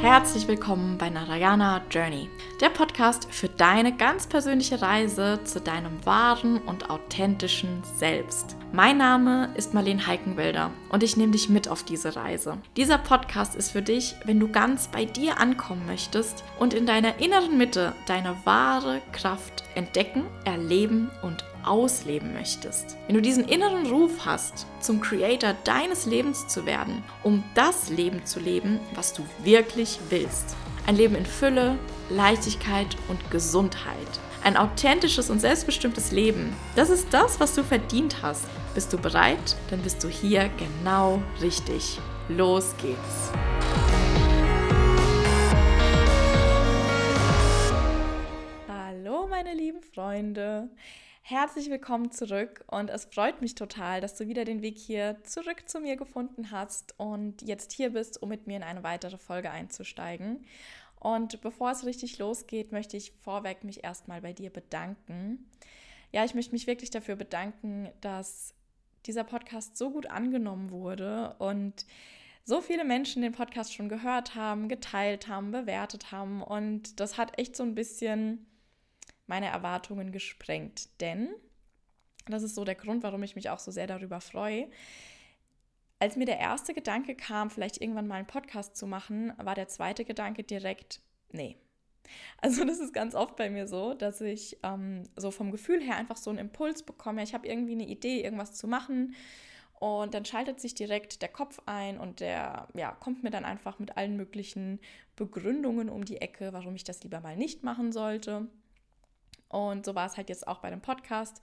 Herzlich willkommen bei Narayana Journey, der Podcast für deine ganz persönliche Reise zu deinem wahren und authentischen Selbst. Mein Name ist Marlene Heikenwälder und ich nehme dich mit auf diese Reise. Dieser Podcast ist für dich, wenn du ganz bei dir ankommen möchtest und in deiner inneren Mitte deine wahre Kraft entdecken, erleben und ausleben möchtest, wenn du diesen inneren Ruf hast, zum Creator deines Lebens zu werden, um das Leben zu leben, was du wirklich willst. Ein Leben in Fülle, Leichtigkeit und Gesundheit. Ein authentisches und selbstbestimmtes Leben. Das ist das, was du verdient hast. Bist du bereit? Dann bist du hier genau richtig. Los geht's. Hallo meine lieben Freunde. Herzlich willkommen zurück und es freut mich total, dass du wieder den Weg hier zurück zu mir gefunden hast und jetzt hier bist, um mit mir in eine weitere Folge einzusteigen. Und bevor es richtig losgeht, möchte ich vorweg mich erstmal bei dir bedanken. Ja, ich möchte mich wirklich dafür bedanken, dass dieser Podcast so gut angenommen wurde und so viele Menschen den Podcast schon gehört haben, geteilt haben, bewertet haben und das hat echt so ein bisschen meine Erwartungen gesprengt. Denn, das ist so der Grund, warum ich mich auch so sehr darüber freue, als mir der erste Gedanke kam, vielleicht irgendwann mal einen Podcast zu machen, war der zweite Gedanke direkt, nee. Also das ist ganz oft bei mir so, dass ich ähm, so vom Gefühl her einfach so einen Impuls bekomme. Ich habe irgendwie eine Idee, irgendwas zu machen und dann schaltet sich direkt der Kopf ein und der ja, kommt mir dann einfach mit allen möglichen Begründungen um die Ecke, warum ich das lieber mal nicht machen sollte. Und so war es halt jetzt auch bei dem Podcast.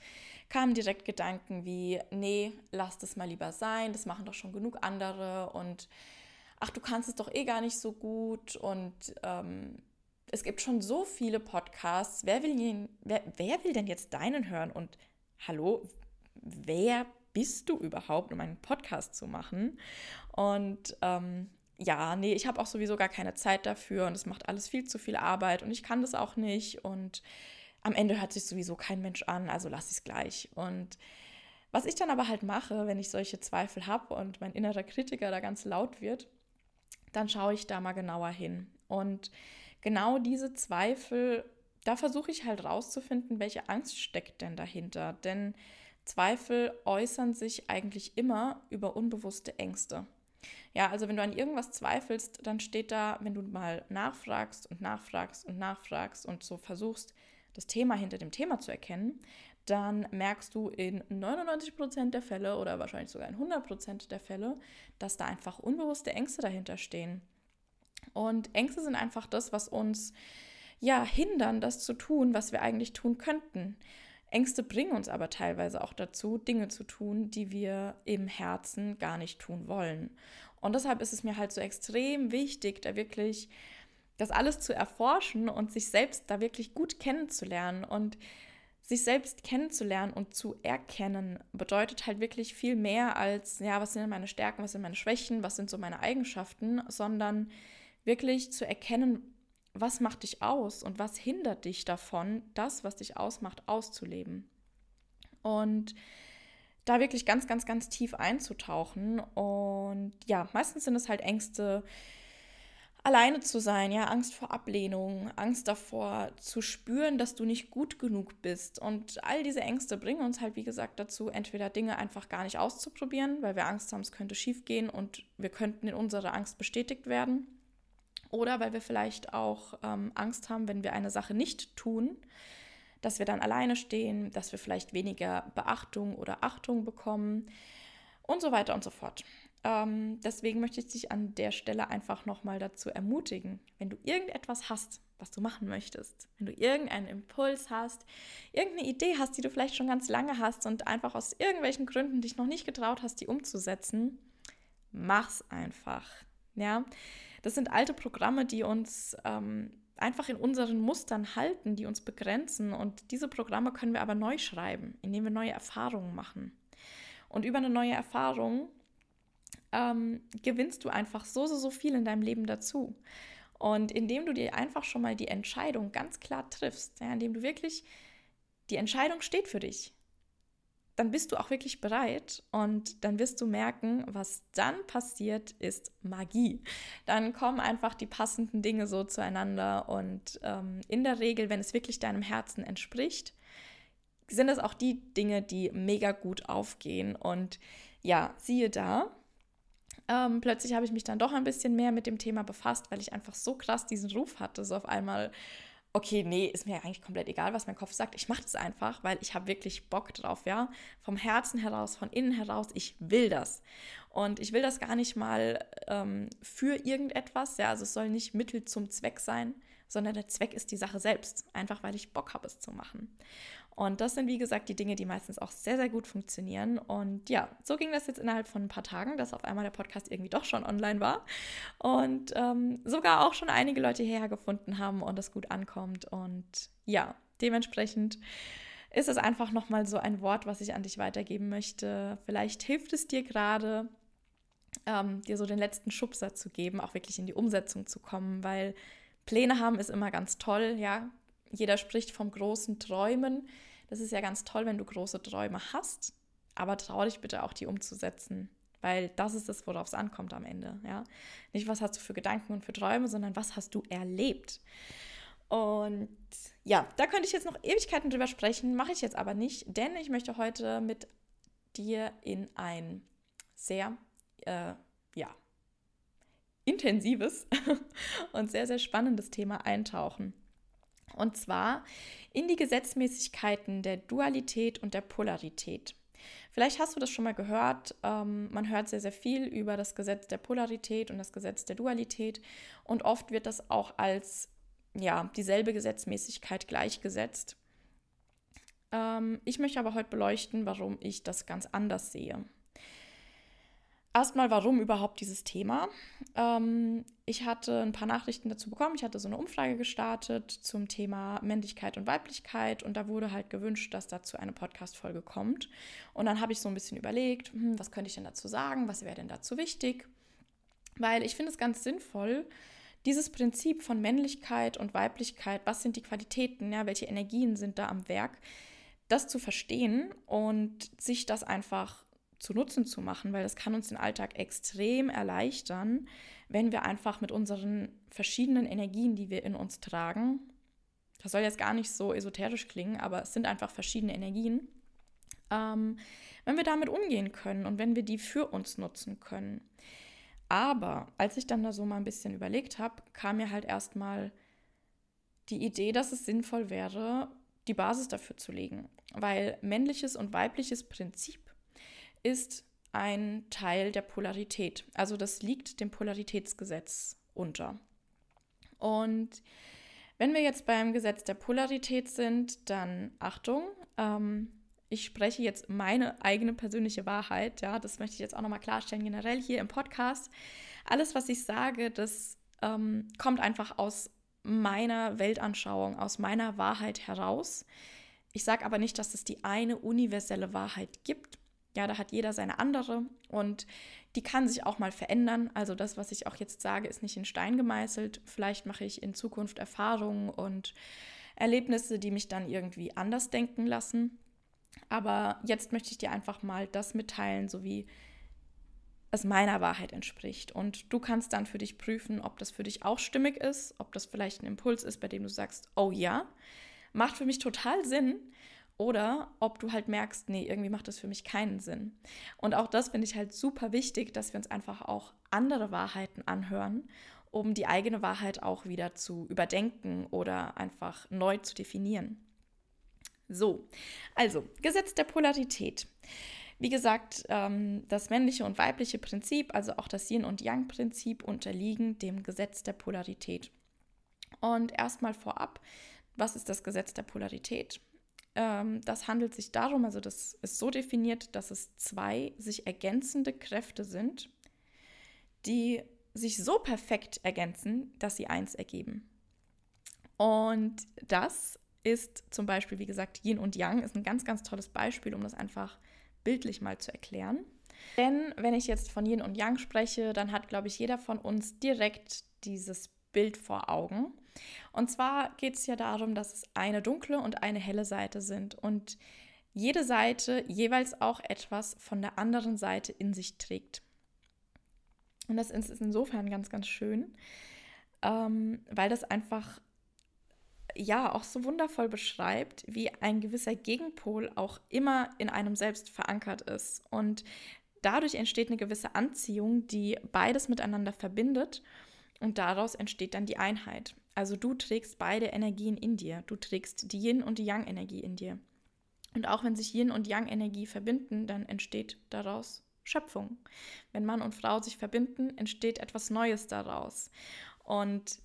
Kamen direkt Gedanken wie, nee, lass das mal lieber sein, das machen doch schon genug andere und ach, du kannst es doch eh gar nicht so gut und ähm, es gibt schon so viele Podcasts. Wer will, ihn, wer, wer will denn jetzt deinen hören? Und hallo, wer bist du überhaupt, um einen Podcast zu machen? Und ähm, ja, nee, ich habe auch sowieso gar keine Zeit dafür und es macht alles viel zu viel Arbeit und ich kann das auch nicht und am Ende hört sich sowieso kein Mensch an, also lass ich es gleich. Und was ich dann aber halt mache, wenn ich solche Zweifel habe und mein innerer Kritiker da ganz laut wird, dann schaue ich da mal genauer hin. Und genau diese Zweifel, da versuche ich halt rauszufinden, welche Angst steckt denn dahinter. Denn Zweifel äußern sich eigentlich immer über unbewusste Ängste. Ja, also wenn du an irgendwas zweifelst, dann steht da, wenn du mal nachfragst und nachfragst und nachfragst und so versuchst, das Thema hinter dem Thema zu erkennen, dann merkst du in 99% der Fälle oder wahrscheinlich sogar in 100% der Fälle, dass da einfach unbewusste Ängste dahinter stehen. Und Ängste sind einfach das, was uns ja hindern, das zu tun, was wir eigentlich tun könnten. Ängste bringen uns aber teilweise auch dazu, Dinge zu tun, die wir im Herzen gar nicht tun wollen. Und deshalb ist es mir halt so extrem wichtig, da wirklich das alles zu erforschen und sich selbst da wirklich gut kennenzulernen und sich selbst kennenzulernen und zu erkennen, bedeutet halt wirklich viel mehr als, ja, was sind meine Stärken, was sind meine Schwächen, was sind so meine Eigenschaften, sondern wirklich zu erkennen, was macht dich aus und was hindert dich davon, das, was dich ausmacht, auszuleben. Und da wirklich ganz, ganz, ganz tief einzutauchen. Und ja, meistens sind es halt Ängste, alleine zu sein, ja, Angst vor Ablehnung, Angst davor zu spüren, dass du nicht gut genug bist. Und all diese Ängste bringen uns halt, wie gesagt, dazu, entweder Dinge einfach gar nicht auszuprobieren, weil wir Angst haben, es könnte schief gehen und wir könnten in unserer Angst bestätigt werden. Oder weil wir vielleicht auch ähm, Angst haben, wenn wir eine Sache nicht tun, dass wir dann alleine stehen, dass wir vielleicht weniger Beachtung oder Achtung bekommen und so weiter und so fort. Ähm, deswegen möchte ich dich an der Stelle einfach nochmal dazu ermutigen, wenn du irgendetwas hast, was du machen möchtest, wenn du irgendeinen Impuls hast, irgendeine Idee hast, die du vielleicht schon ganz lange hast und einfach aus irgendwelchen Gründen dich noch nicht getraut hast, die umzusetzen, mach's einfach. Ja, das sind alte Programme, die uns ähm, einfach in unseren Mustern halten, die uns begrenzen. Und diese Programme können wir aber neu schreiben, indem wir neue Erfahrungen machen. Und über eine neue Erfahrung ähm, gewinnst du einfach so, so, so viel in deinem Leben dazu. Und indem du dir einfach schon mal die Entscheidung ganz klar triffst, ja, indem du wirklich, die Entscheidung steht für dich, dann bist du auch wirklich bereit und dann wirst du merken, was dann passiert, ist Magie. Dann kommen einfach die passenden Dinge so zueinander und ähm, in der Regel, wenn es wirklich deinem Herzen entspricht, sind es auch die Dinge, die mega gut aufgehen. Und ja, siehe da, ähm, plötzlich habe ich mich dann doch ein bisschen mehr mit dem Thema befasst, weil ich einfach so krass diesen Ruf hatte, so auf einmal okay, nee, ist mir eigentlich komplett egal, was mein Kopf sagt. Ich mache das einfach, weil ich habe wirklich Bock drauf, ja. Vom Herzen heraus, von innen heraus, ich will das. Und ich will das gar nicht mal ähm, für irgendetwas, ja. Also es soll nicht Mittel zum Zweck sein, sondern der Zweck ist die Sache selbst. Einfach weil ich Bock habe, es zu machen. Und das sind, wie gesagt, die Dinge, die meistens auch sehr, sehr gut funktionieren. Und ja, so ging das jetzt innerhalb von ein paar Tagen, dass auf einmal der Podcast irgendwie doch schon online war. Und ähm, sogar auch schon einige Leute hierher gefunden haben und es gut ankommt. Und ja, dementsprechend ist es einfach nochmal so ein Wort, was ich an dich weitergeben möchte. Vielleicht hilft es dir gerade, ähm, dir so den letzten Schubser zu geben, auch wirklich in die Umsetzung zu kommen, weil Pläne haben ist immer ganz toll, ja, jeder spricht vom großen Träumen. Das ist ja ganz toll, wenn du große Träume hast, aber trau dich bitte auch, die umzusetzen. Weil das ist es, worauf es ankommt am Ende. Ja? Nicht, was hast du für Gedanken und für Träume, sondern was hast du erlebt. Und ja, da könnte ich jetzt noch Ewigkeiten drüber sprechen, mache ich jetzt aber nicht, denn ich möchte heute mit dir in ein sehr, äh, intensives und sehr, sehr spannendes Thema eintauchen. Und zwar in die Gesetzmäßigkeiten der Dualität und der Polarität. Vielleicht hast du das schon mal gehört. Ähm, man hört sehr, sehr viel über das Gesetz der Polarität und das Gesetz der Dualität. Und oft wird das auch als ja, dieselbe Gesetzmäßigkeit gleichgesetzt. Ähm, ich möchte aber heute beleuchten, warum ich das ganz anders sehe. Erstmal, warum überhaupt dieses Thema? Ähm, ich hatte ein paar Nachrichten dazu bekommen. Ich hatte so eine Umfrage gestartet zum Thema Männlichkeit und Weiblichkeit und da wurde halt gewünscht, dass dazu eine Podcast-Folge kommt. Und dann habe ich so ein bisschen überlegt, hm, was könnte ich denn dazu sagen? Was wäre denn dazu wichtig? Weil ich finde es ganz sinnvoll, dieses Prinzip von Männlichkeit und Weiblichkeit, was sind die Qualitäten, ja, welche Energien sind da am Werk, das zu verstehen und sich das einfach zu Nutzen zu machen, weil das kann uns den Alltag extrem erleichtern, wenn wir einfach mit unseren verschiedenen Energien, die wir in uns tragen, das soll jetzt gar nicht so esoterisch klingen, aber es sind einfach verschiedene Energien, ähm, wenn wir damit umgehen können und wenn wir die für uns nutzen können. Aber als ich dann da so mal ein bisschen überlegt habe, kam mir halt erstmal die Idee, dass es sinnvoll wäre, die Basis dafür zu legen. Weil männliches und weibliches Prinzip ist ein Teil der Polarität. Also das liegt dem Polaritätsgesetz unter. Und wenn wir jetzt beim Gesetz der Polarität sind, dann Achtung, ähm, ich spreche jetzt meine eigene persönliche Wahrheit, ja, das möchte ich jetzt auch nochmal klarstellen, generell hier im Podcast. Alles, was ich sage, das ähm, kommt einfach aus meiner Weltanschauung, aus meiner Wahrheit heraus. Ich sage aber nicht, dass es die eine universelle Wahrheit gibt, ja, da hat jeder seine andere und die kann sich auch mal verändern. Also das, was ich auch jetzt sage, ist nicht in Stein gemeißelt. Vielleicht mache ich in Zukunft Erfahrungen und Erlebnisse, die mich dann irgendwie anders denken lassen. Aber jetzt möchte ich dir einfach mal das mitteilen, so wie es meiner Wahrheit entspricht. Und du kannst dann für dich prüfen, ob das für dich auch stimmig ist, ob das vielleicht ein Impuls ist, bei dem du sagst, oh ja, macht für mich total Sinn oder ob du halt merkst, nee, irgendwie macht das für mich keinen Sinn. Und auch das finde ich halt super wichtig, dass wir uns einfach auch andere Wahrheiten anhören, um die eigene Wahrheit auch wieder zu überdenken oder einfach neu zu definieren. So, also Gesetz der Polarität. Wie gesagt, ähm, das männliche und weibliche Prinzip, also auch das Yin- und Yang-Prinzip, unterliegen dem Gesetz der Polarität. Und erstmal vorab, was ist das Gesetz der Polarität? Ähm, das handelt sich darum, also das ist so definiert, dass es zwei sich ergänzende Kräfte sind, die sich so perfekt ergänzen, dass sie eins ergeben. Und das ist zum Beispiel, wie gesagt, Yin und Yang ist ein ganz, ganz tolles Beispiel, um das einfach bildlich mal zu erklären. Denn wenn ich jetzt von Yin und Yang spreche, dann hat, glaube ich, jeder von uns direkt dieses Bild vor Augen. Und zwar geht es ja darum, dass es eine dunkle und eine helle Seite sind. Und jede Seite jeweils auch etwas von der anderen Seite in sich trägt. Und das ist insofern ganz, ganz schön, ähm, weil das einfach ja auch so wundervoll beschreibt, wie ein gewisser Gegenpol auch immer in einem selbst verankert ist. Und dadurch entsteht eine gewisse Anziehung, die beides miteinander verbindet. Und daraus entsteht dann die Einheit. Also du trägst beide Energien in dir. Du trägst die Yin- und die Yang-Energie in dir. Und auch wenn sich Yin und Yang-Energie verbinden, dann entsteht daraus Schöpfung. Wenn Mann und Frau sich verbinden, entsteht etwas Neues daraus. Und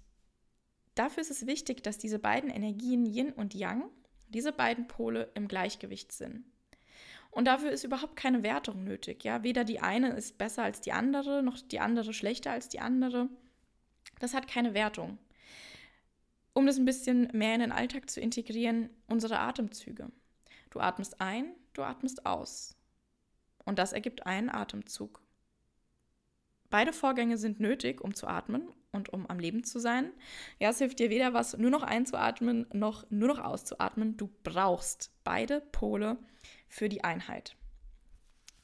dafür ist es wichtig, dass diese beiden Energien Yin und Yang, diese beiden Pole im Gleichgewicht sind. Und dafür ist überhaupt keine Wertung nötig. Ja? Weder die eine ist besser als die andere, noch die andere schlechter als die andere. Das hat keine Wertung. Um das ein bisschen mehr in den Alltag zu integrieren, unsere Atemzüge. Du atmest ein, du atmest aus. Und das ergibt einen Atemzug. Beide Vorgänge sind nötig, um zu atmen und um am Leben zu sein. Ja, es hilft dir weder was, nur noch einzuatmen, noch nur noch auszuatmen. Du brauchst beide Pole für die Einheit.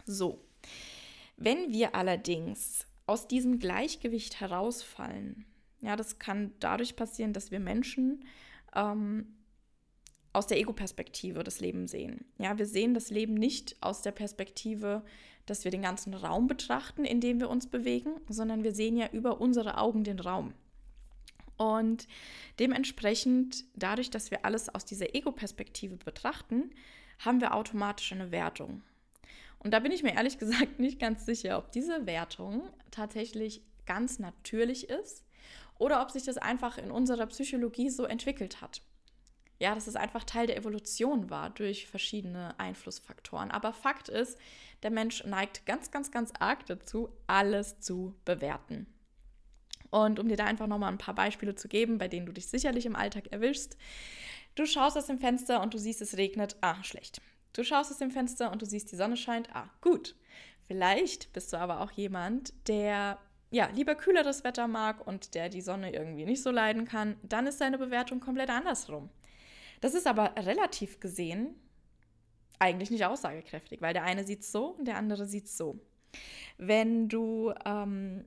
So, wenn wir allerdings aus diesem Gleichgewicht herausfallen, ja, das kann dadurch passieren, dass wir Menschen ähm, aus der Ego-Perspektive das Leben sehen. Ja, wir sehen das Leben nicht aus der Perspektive, dass wir den ganzen Raum betrachten, in dem wir uns bewegen, sondern wir sehen ja über unsere Augen den Raum. Und dementsprechend, dadurch, dass wir alles aus dieser Ego-Perspektive betrachten, haben wir automatisch eine Wertung. Und da bin ich mir ehrlich gesagt nicht ganz sicher, ob diese Wertung tatsächlich ganz natürlich ist oder ob sich das einfach in unserer Psychologie so entwickelt hat ja, dass es einfach Teil der Evolution war durch verschiedene Einflussfaktoren. Aber Fakt ist, der Mensch neigt ganz, ganz, ganz arg dazu, alles zu bewerten. Und um dir da einfach nochmal ein paar Beispiele zu geben, bei denen du dich sicherlich im Alltag erwischst. Du schaust aus dem Fenster und du siehst, es regnet. Ah, schlecht. Du schaust aus dem Fenster und du siehst, die Sonne scheint. Ah, gut. Vielleicht bist du aber auch jemand, der ja, lieber kühleres Wetter mag und der die Sonne irgendwie nicht so leiden kann, dann ist deine Bewertung komplett andersrum. Das ist aber relativ gesehen eigentlich nicht aussagekräftig, weil der eine sieht so und der andere sieht so. Wenn du, ähm,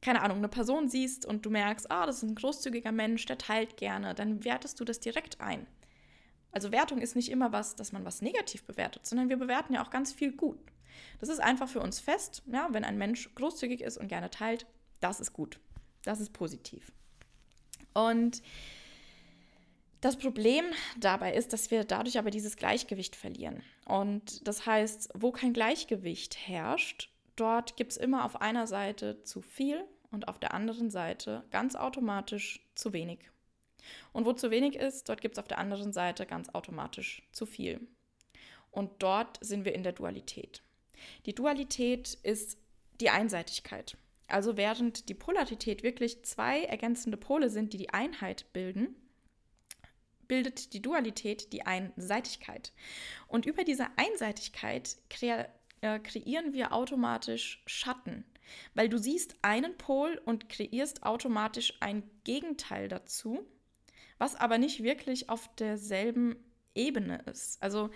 keine Ahnung, eine Person siehst und du merkst, ah, das ist ein großzügiger Mensch, der teilt gerne, dann wertest du das direkt ein. Also Wertung ist nicht immer was, dass man was negativ bewertet, sondern wir bewerten ja auch ganz viel gut. Das ist einfach für uns fest, ja, wenn ein Mensch großzügig ist und gerne teilt, das ist gut. Das ist positiv. Und das Problem dabei ist, dass wir dadurch aber dieses Gleichgewicht verlieren. Und das heißt, wo kein Gleichgewicht herrscht, dort gibt es immer auf einer Seite zu viel und auf der anderen Seite ganz automatisch zu wenig. Und wo zu wenig ist, dort gibt es auf der anderen Seite ganz automatisch zu viel. Und dort sind wir in der Dualität. Die Dualität ist die Einseitigkeit. Also während die Polarität wirklich zwei ergänzende Pole sind, die die Einheit bilden, bildet die Dualität die Einseitigkeit. Und über diese Einseitigkeit kre äh, kreieren wir automatisch Schatten, weil du siehst einen Pol und kreierst automatisch ein Gegenteil dazu, was aber nicht wirklich auf derselben Ebene ist. Also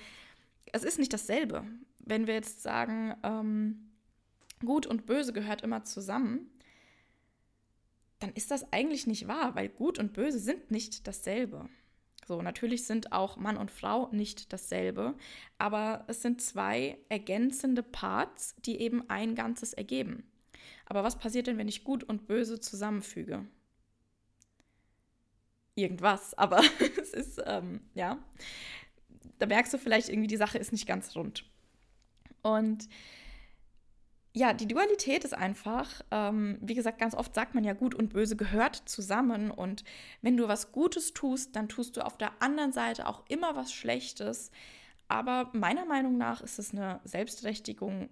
es ist nicht dasselbe. Wenn wir jetzt sagen, ähm, gut und böse gehört immer zusammen, dann ist das eigentlich nicht wahr, weil gut und böse sind nicht dasselbe. So, natürlich sind auch Mann und Frau nicht dasselbe, aber es sind zwei ergänzende Parts, die eben ein Ganzes ergeben. Aber was passiert denn, wenn ich gut und böse zusammenfüge? Irgendwas, aber es ist, ähm, ja, da merkst du vielleicht irgendwie, die Sache ist nicht ganz rund. Und ja, die Dualität ist einfach, ähm, wie gesagt, ganz oft sagt man ja, gut und böse gehört zusammen. Und wenn du was Gutes tust, dann tust du auf der anderen Seite auch immer was Schlechtes. Aber meiner Meinung nach ist es eine Selbstrechtigung,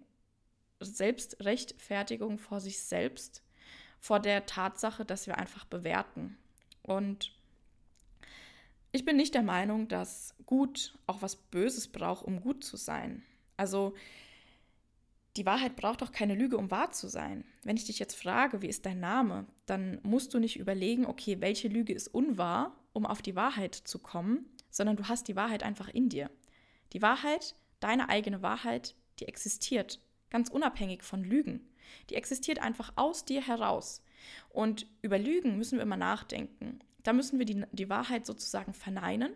Selbstrechtfertigung vor sich selbst, vor der Tatsache, dass wir einfach bewerten. Und ich bin nicht der Meinung, dass gut auch was Böses braucht, um gut zu sein. Also die Wahrheit braucht doch keine Lüge, um wahr zu sein. Wenn ich dich jetzt frage, wie ist dein Name, dann musst du nicht überlegen, okay, welche Lüge ist unwahr, um auf die Wahrheit zu kommen, sondern du hast die Wahrheit einfach in dir. Die Wahrheit, deine eigene Wahrheit, die existiert, ganz unabhängig von Lügen. Die existiert einfach aus dir heraus. Und über Lügen müssen wir immer nachdenken. Da müssen wir die, die Wahrheit sozusagen verneinen,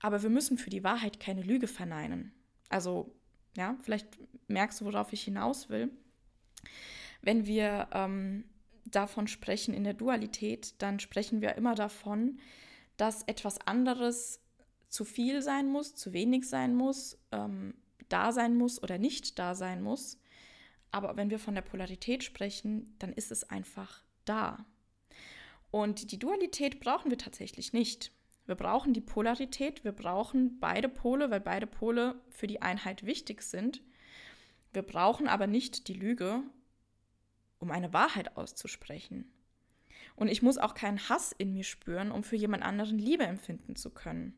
aber wir müssen für die Wahrheit keine Lüge verneinen. Also, ja, vielleicht merkst du, worauf ich hinaus will. Wenn wir ähm, davon sprechen in der Dualität, dann sprechen wir immer davon, dass etwas anderes zu viel sein muss, zu wenig sein muss, ähm, da sein muss oder nicht da sein muss. Aber wenn wir von der Polarität sprechen, dann ist es einfach da. Und die Dualität brauchen wir tatsächlich nicht. Wir brauchen die Polarität, wir brauchen beide Pole, weil beide Pole für die Einheit wichtig sind. Wir brauchen aber nicht die Lüge, um eine Wahrheit auszusprechen. Und ich muss auch keinen Hass in mir spüren, um für jemand anderen Liebe empfinden zu können.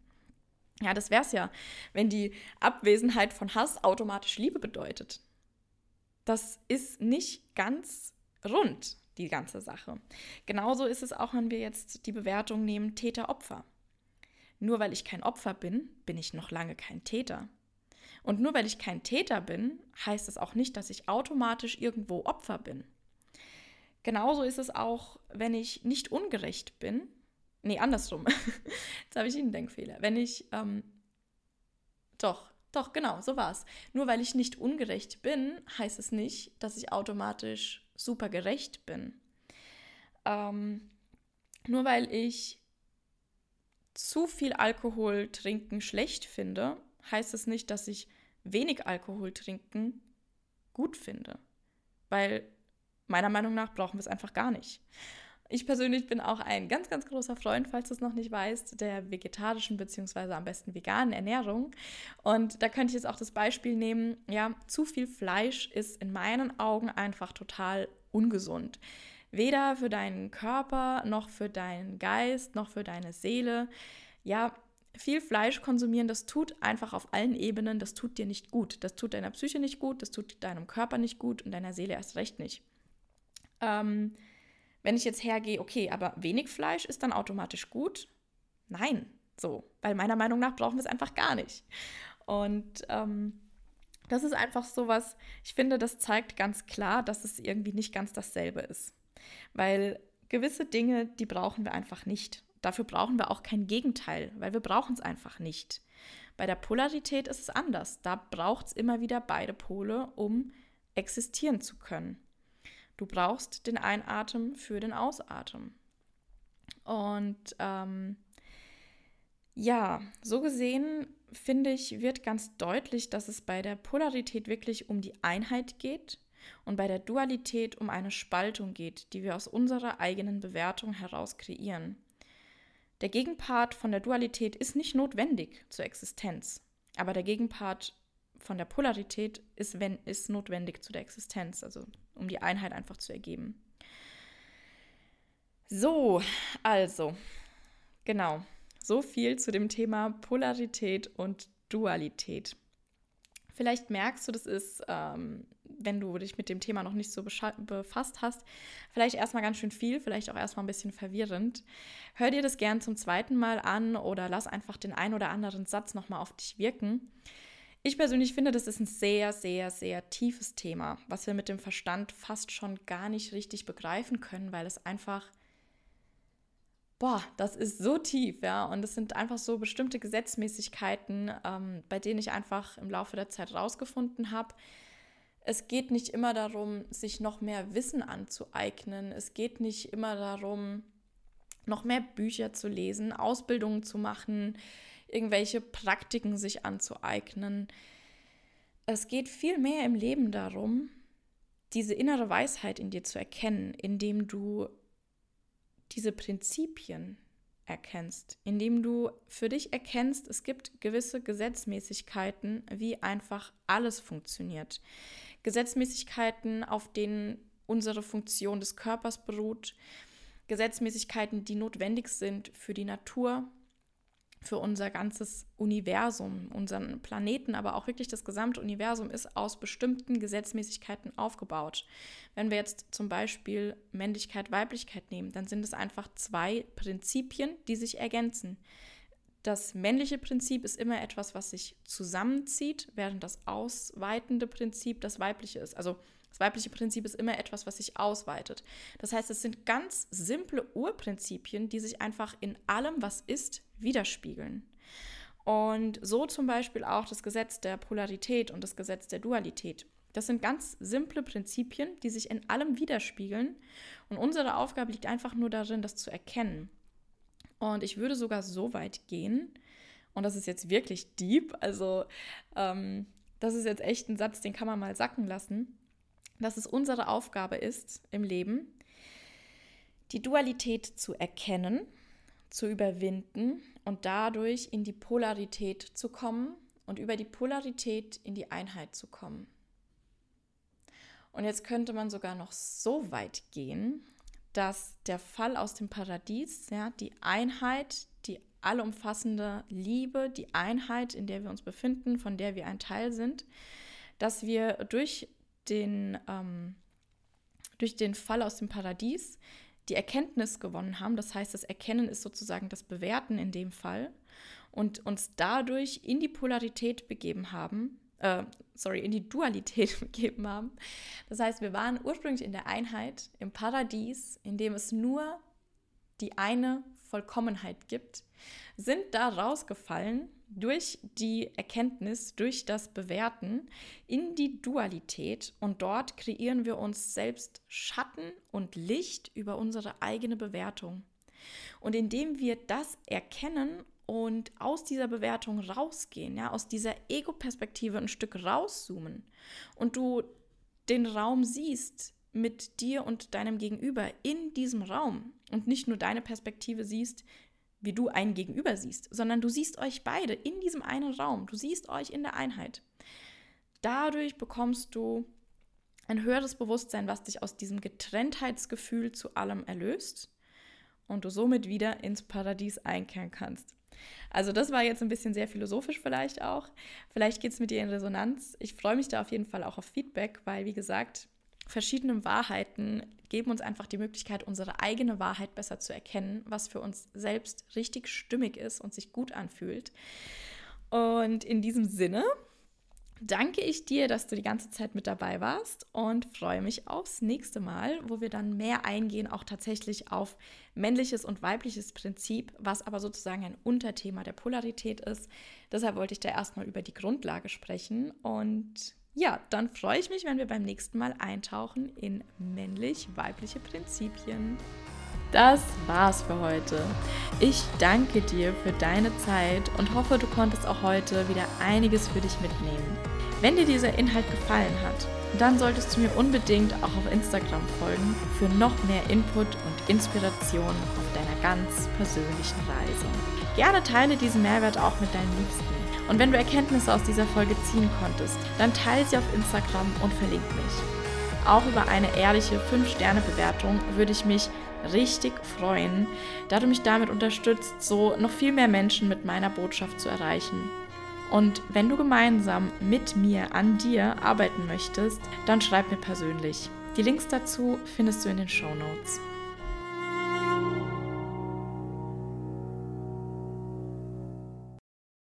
Ja, das wäre es ja, wenn die Abwesenheit von Hass automatisch Liebe bedeutet. Das ist nicht ganz rund, die ganze Sache. Genauso ist es auch, wenn wir jetzt die Bewertung nehmen Täter-Opfer. Nur weil ich kein Opfer bin, bin ich noch lange kein Täter. Und nur weil ich kein Täter bin, heißt es auch nicht, dass ich automatisch irgendwo Opfer bin. Genauso ist es auch, wenn ich nicht ungerecht bin, Nee, andersrum. Jetzt habe ich einen Denkfehler. Wenn ich, ähm, doch, doch, genau, so war es. Nur weil ich nicht ungerecht bin, heißt es nicht, dass ich automatisch super gerecht bin. Ähm, nur weil ich zu viel Alkohol trinken schlecht finde, heißt es nicht, dass ich wenig Alkohol trinken gut finde. Weil meiner Meinung nach brauchen wir es einfach gar nicht. Ich persönlich bin auch ein ganz, ganz großer Freund, falls du es noch nicht weißt, der vegetarischen bzw. am besten veganen Ernährung. Und da könnte ich jetzt auch das Beispiel nehmen, ja, zu viel Fleisch ist in meinen Augen einfach total ungesund. Weder für deinen Körper noch für deinen Geist noch für deine Seele. Ja, viel Fleisch konsumieren, das tut einfach auf allen Ebenen, das tut dir nicht gut. Das tut deiner Psyche nicht gut, das tut deinem Körper nicht gut und deiner Seele erst recht nicht. Ähm, wenn ich jetzt hergehe, okay, aber wenig Fleisch ist dann automatisch gut? Nein, so, weil meiner Meinung nach brauchen wir es einfach gar nicht. Und ähm, das ist einfach so was, ich finde, das zeigt ganz klar, dass es irgendwie nicht ganz dasselbe ist. Weil gewisse Dinge, die brauchen wir einfach nicht. Dafür brauchen wir auch kein Gegenteil, weil wir brauchen es einfach nicht. Bei der Polarität ist es anders. Da braucht es immer wieder beide Pole, um existieren zu können. Du brauchst den Einatmen für den Ausatmen. Und ähm, ja, so gesehen finde ich, wird ganz deutlich, dass es bei der Polarität wirklich um die Einheit geht und bei der Dualität um eine Spaltung geht, die wir aus unserer eigenen Bewertung heraus kreieren. Der Gegenpart von der Dualität ist nicht notwendig zur Existenz, aber der Gegenpart von der Polarität ist, wenn, ist notwendig zu der Existenz, also um die Einheit einfach zu ergeben. So, also, genau, so viel zu dem Thema Polarität und Dualität. Vielleicht merkst du, das ist, ähm, wenn du dich mit dem Thema noch nicht so befasst hast, vielleicht erstmal ganz schön viel, vielleicht auch erstmal ein bisschen verwirrend. Hör dir das gern zum zweiten Mal an oder lass einfach den ein oder anderen Satz nochmal auf dich wirken. Ich persönlich finde, das ist ein sehr, sehr, sehr tiefes Thema, was wir mit dem Verstand fast schon gar nicht richtig begreifen können, weil es einfach, boah, das ist so tief, ja. Und es sind einfach so bestimmte Gesetzmäßigkeiten, ähm, bei denen ich einfach im Laufe der Zeit rausgefunden habe. Es geht nicht immer darum, sich noch mehr Wissen anzueignen. Es geht nicht immer darum, noch mehr Bücher zu lesen, Ausbildungen zu machen, irgendwelche Praktiken sich anzueignen. Es geht viel mehr im Leben darum, diese innere Weisheit in dir zu erkennen, indem du diese Prinzipien erkennst, indem du für dich erkennst, es gibt gewisse Gesetzmäßigkeiten, wie einfach alles funktioniert. Gesetzmäßigkeiten, auf denen unsere Funktion des Körpers beruht, Gesetzmäßigkeiten, die notwendig sind für die Natur, für unser ganzes Universum, unseren Planeten, aber auch wirklich das gesamte Universum ist aus bestimmten Gesetzmäßigkeiten aufgebaut. Wenn wir jetzt zum Beispiel Männlichkeit, Weiblichkeit nehmen, dann sind es einfach zwei Prinzipien, die sich ergänzen. das männliche Prinzip ist immer etwas, was sich zusammenzieht, während das ausweitende Prinzip das weibliche ist. Also das weibliche Prinzip ist immer etwas, was sich ausweitet. Das heißt, es sind ganz simple Urprinzipien, die sich einfach in allem, was ist, widerspiegeln. Und so zum Beispiel auch das Gesetz der Polarität und das Gesetz der Dualität. Das sind ganz simple Prinzipien, die sich in allem widerspiegeln. Und unsere Aufgabe liegt einfach nur darin, das zu erkennen. Und ich würde sogar so weit gehen, und das ist jetzt wirklich deep, also ähm, das ist jetzt echt ein Satz, den kann man mal sacken lassen, dass es unsere Aufgabe ist im Leben, die Dualität zu erkennen, zu überwinden und dadurch in die Polarität zu kommen und über die Polarität in die Einheit zu kommen. Und jetzt könnte man sogar noch so weit gehen, dass der Fall aus dem Paradies, ja, die Einheit, die allumfassende Liebe, die Einheit, in der wir uns befinden, von der wir ein Teil sind, dass wir durch den, ähm, durch den Fall aus dem Paradies die Erkenntnis gewonnen haben. Das heißt, das Erkennen ist sozusagen das Bewerten in dem Fall und uns dadurch in die Polarität begeben haben, äh, sorry, in die Dualität begeben haben. Das heißt, wir waren ursprünglich in der Einheit, im Paradies, in dem es nur die eine Vollkommenheit gibt, sind da rausgefallen durch die Erkenntnis, durch das Bewerten in die Dualität und dort kreieren wir uns selbst Schatten und Licht über unsere eigene Bewertung. Und indem wir das erkennen und aus dieser Bewertung rausgehen, ja, aus dieser Ego-Perspektive ein Stück rauszoomen und du den Raum siehst mit dir und deinem Gegenüber in diesem Raum und nicht nur deine Perspektive siehst, wie du einen Gegenüber siehst, sondern du siehst euch beide in diesem einen Raum. Du siehst euch in der Einheit. Dadurch bekommst du ein höheres Bewusstsein, was dich aus diesem Getrenntheitsgefühl zu allem erlöst und du somit wieder ins Paradies einkehren kannst. Also das war jetzt ein bisschen sehr philosophisch vielleicht auch. Vielleicht geht es mit dir in Resonanz. Ich freue mich da auf jeden Fall auch auf Feedback, weil wie gesagt, verschiedene Wahrheiten geben uns einfach die Möglichkeit, unsere eigene Wahrheit besser zu erkennen, was für uns selbst richtig stimmig ist und sich gut anfühlt. Und in diesem Sinne danke ich dir, dass du die ganze Zeit mit dabei warst und freue mich aufs nächste Mal, wo wir dann mehr eingehen, auch tatsächlich auf männliches und weibliches Prinzip, was aber sozusagen ein Unterthema der Polarität ist. Deshalb wollte ich da erstmal über die Grundlage sprechen und ja, dann freue ich mich, wenn wir beim nächsten Mal eintauchen in männlich-weibliche Prinzipien. Das war's für heute. Ich danke dir für deine Zeit und hoffe, du konntest auch heute wieder einiges für dich mitnehmen. Wenn dir dieser Inhalt gefallen hat, dann solltest du mir unbedingt auch auf Instagram folgen für noch mehr Input und Inspiration auf deiner ganz persönlichen Reise. Gerne teile diesen Mehrwert auch mit deinen Liebsten. Und wenn du Erkenntnisse aus dieser Folge ziehen konntest, dann teile sie auf Instagram und verlink mich. Auch über eine ehrliche 5-Sterne-Bewertung würde ich mich richtig freuen, da du mich damit unterstützt, so noch viel mehr Menschen mit meiner Botschaft zu erreichen. Und wenn du gemeinsam mit mir an dir arbeiten möchtest, dann schreib mir persönlich. Die Links dazu findest du in den Show Notes.